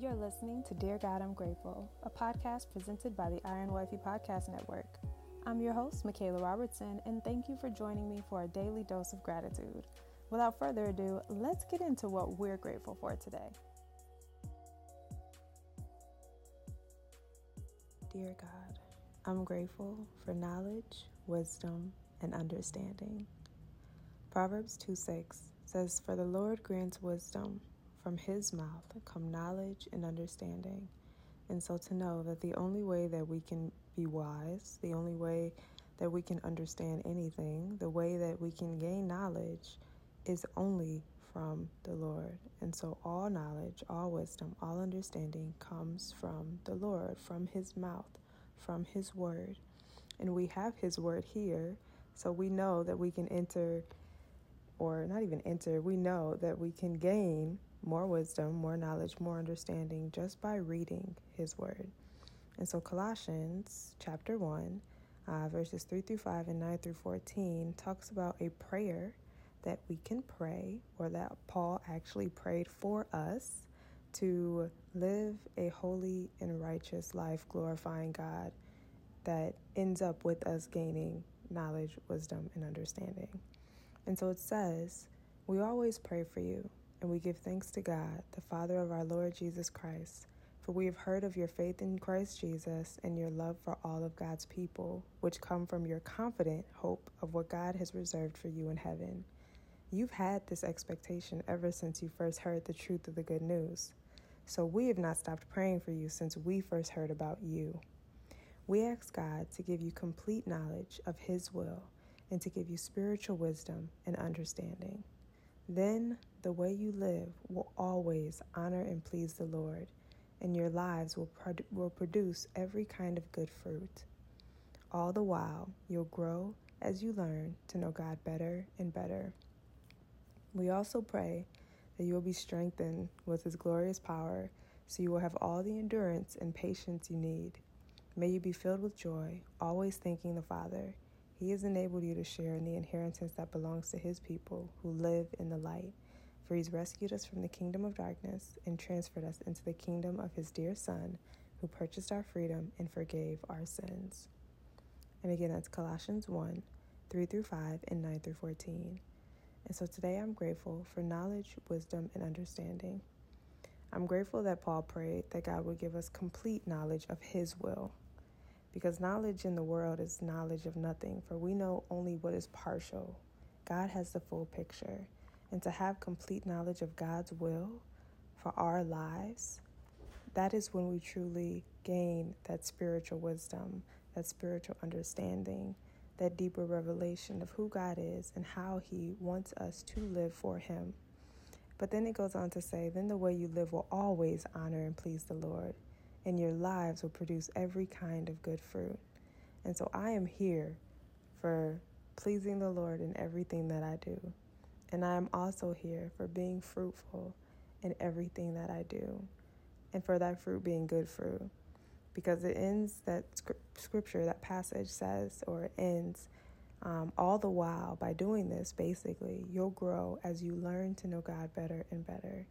You're listening to Dear God, I'm Grateful, a podcast presented by the Iron Wifey Podcast Network. I'm your host, Michaela Robertson, and thank you for joining me for a daily dose of gratitude. Without further ado, let's get into what we're grateful for today. Dear God, I'm grateful for knowledge, wisdom, and understanding. Proverbs 2 6 says, For the Lord grants wisdom, from his mouth come knowledge and understanding. And so to know that the only way that we can be wise, the only way that we can understand anything, the way that we can gain knowledge is only from the Lord. And so all knowledge, all wisdom, all understanding comes from the Lord, from his mouth, from his word. And we have his word here, so we know that we can enter or not even enter, we know that we can gain more wisdom, more knowledge, more understanding just by reading His Word. And so, Colossians chapter 1, uh, verses 3 through 5 and 9 through 14 talks about a prayer that we can pray, or that Paul actually prayed for us to live a holy and righteous life, glorifying God, that ends up with us gaining knowledge, wisdom, and understanding. And so it says, We always pray for you and we give thanks to God, the Father of our Lord Jesus Christ, for we have heard of your faith in Christ Jesus and your love for all of God's people, which come from your confident hope of what God has reserved for you in heaven. You've had this expectation ever since you first heard the truth of the good news. So we have not stopped praying for you since we first heard about you. We ask God to give you complete knowledge of His will and to give you spiritual wisdom and understanding. Then the way you live will always honor and please the Lord, and your lives will, will produce every kind of good fruit. All the while, you'll grow as you learn to know God better and better. We also pray that you will be strengthened with His glorious power, so you will have all the endurance and patience you need. May you be filled with joy, always thanking the Father he has enabled you to share in the inheritance that belongs to His people who live in the light. For He's rescued us from the kingdom of darkness and transferred us into the kingdom of His dear Son, who purchased our freedom and forgave our sins. And again, that's Colossians 1 3 through 5 and 9 through 14. And so today I'm grateful for knowledge, wisdom, and understanding. I'm grateful that Paul prayed that God would give us complete knowledge of His will because knowledge in the world is knowledge of nothing, for we know only what is partial. God has the full picture. And to have complete knowledge of God's will for our lives, that is when we truly gain that spiritual wisdom, that spiritual understanding, that deeper revelation of who God is and how He wants us to live for Him. But then it goes on to say, then the way you live will always honor and please the Lord and your lives will produce every kind of good fruit. And so I am here for pleasing the Lord in everything that I do. And I am also here for being fruitful in everything that I do. And for that fruit being good fruit. Because it ends, that scripture, that passage says, or it ends, um, all the while by doing this, basically, you'll grow as you learn to know God better and better.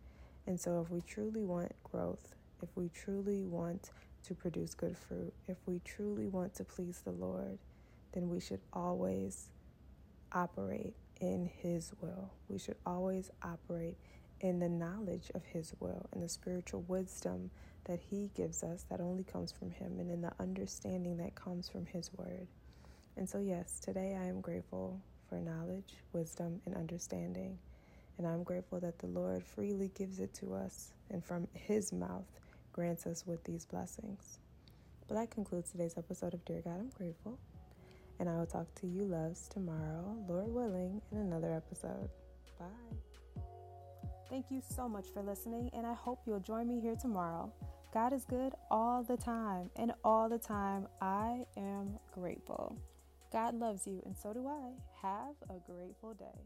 And so, if we truly want growth, if we truly want to produce good fruit, if we truly want to please the Lord, then we should always operate in His will. We should always operate in the knowledge of His will and the spiritual wisdom that He gives us that only comes from Him and in the understanding that comes from His Word. And so, yes, today I am grateful for knowledge, wisdom, and understanding. And I'm grateful that the Lord freely gives it to us and from His mouth grants us with these blessings. But that concludes today's episode of Dear God, I'm Grateful. And I will talk to you, loves, tomorrow, Lord willing, in another episode. Bye. Thank you so much for listening, and I hope you'll join me here tomorrow. God is good all the time, and all the time I am grateful. God loves you, and so do I. Have a grateful day.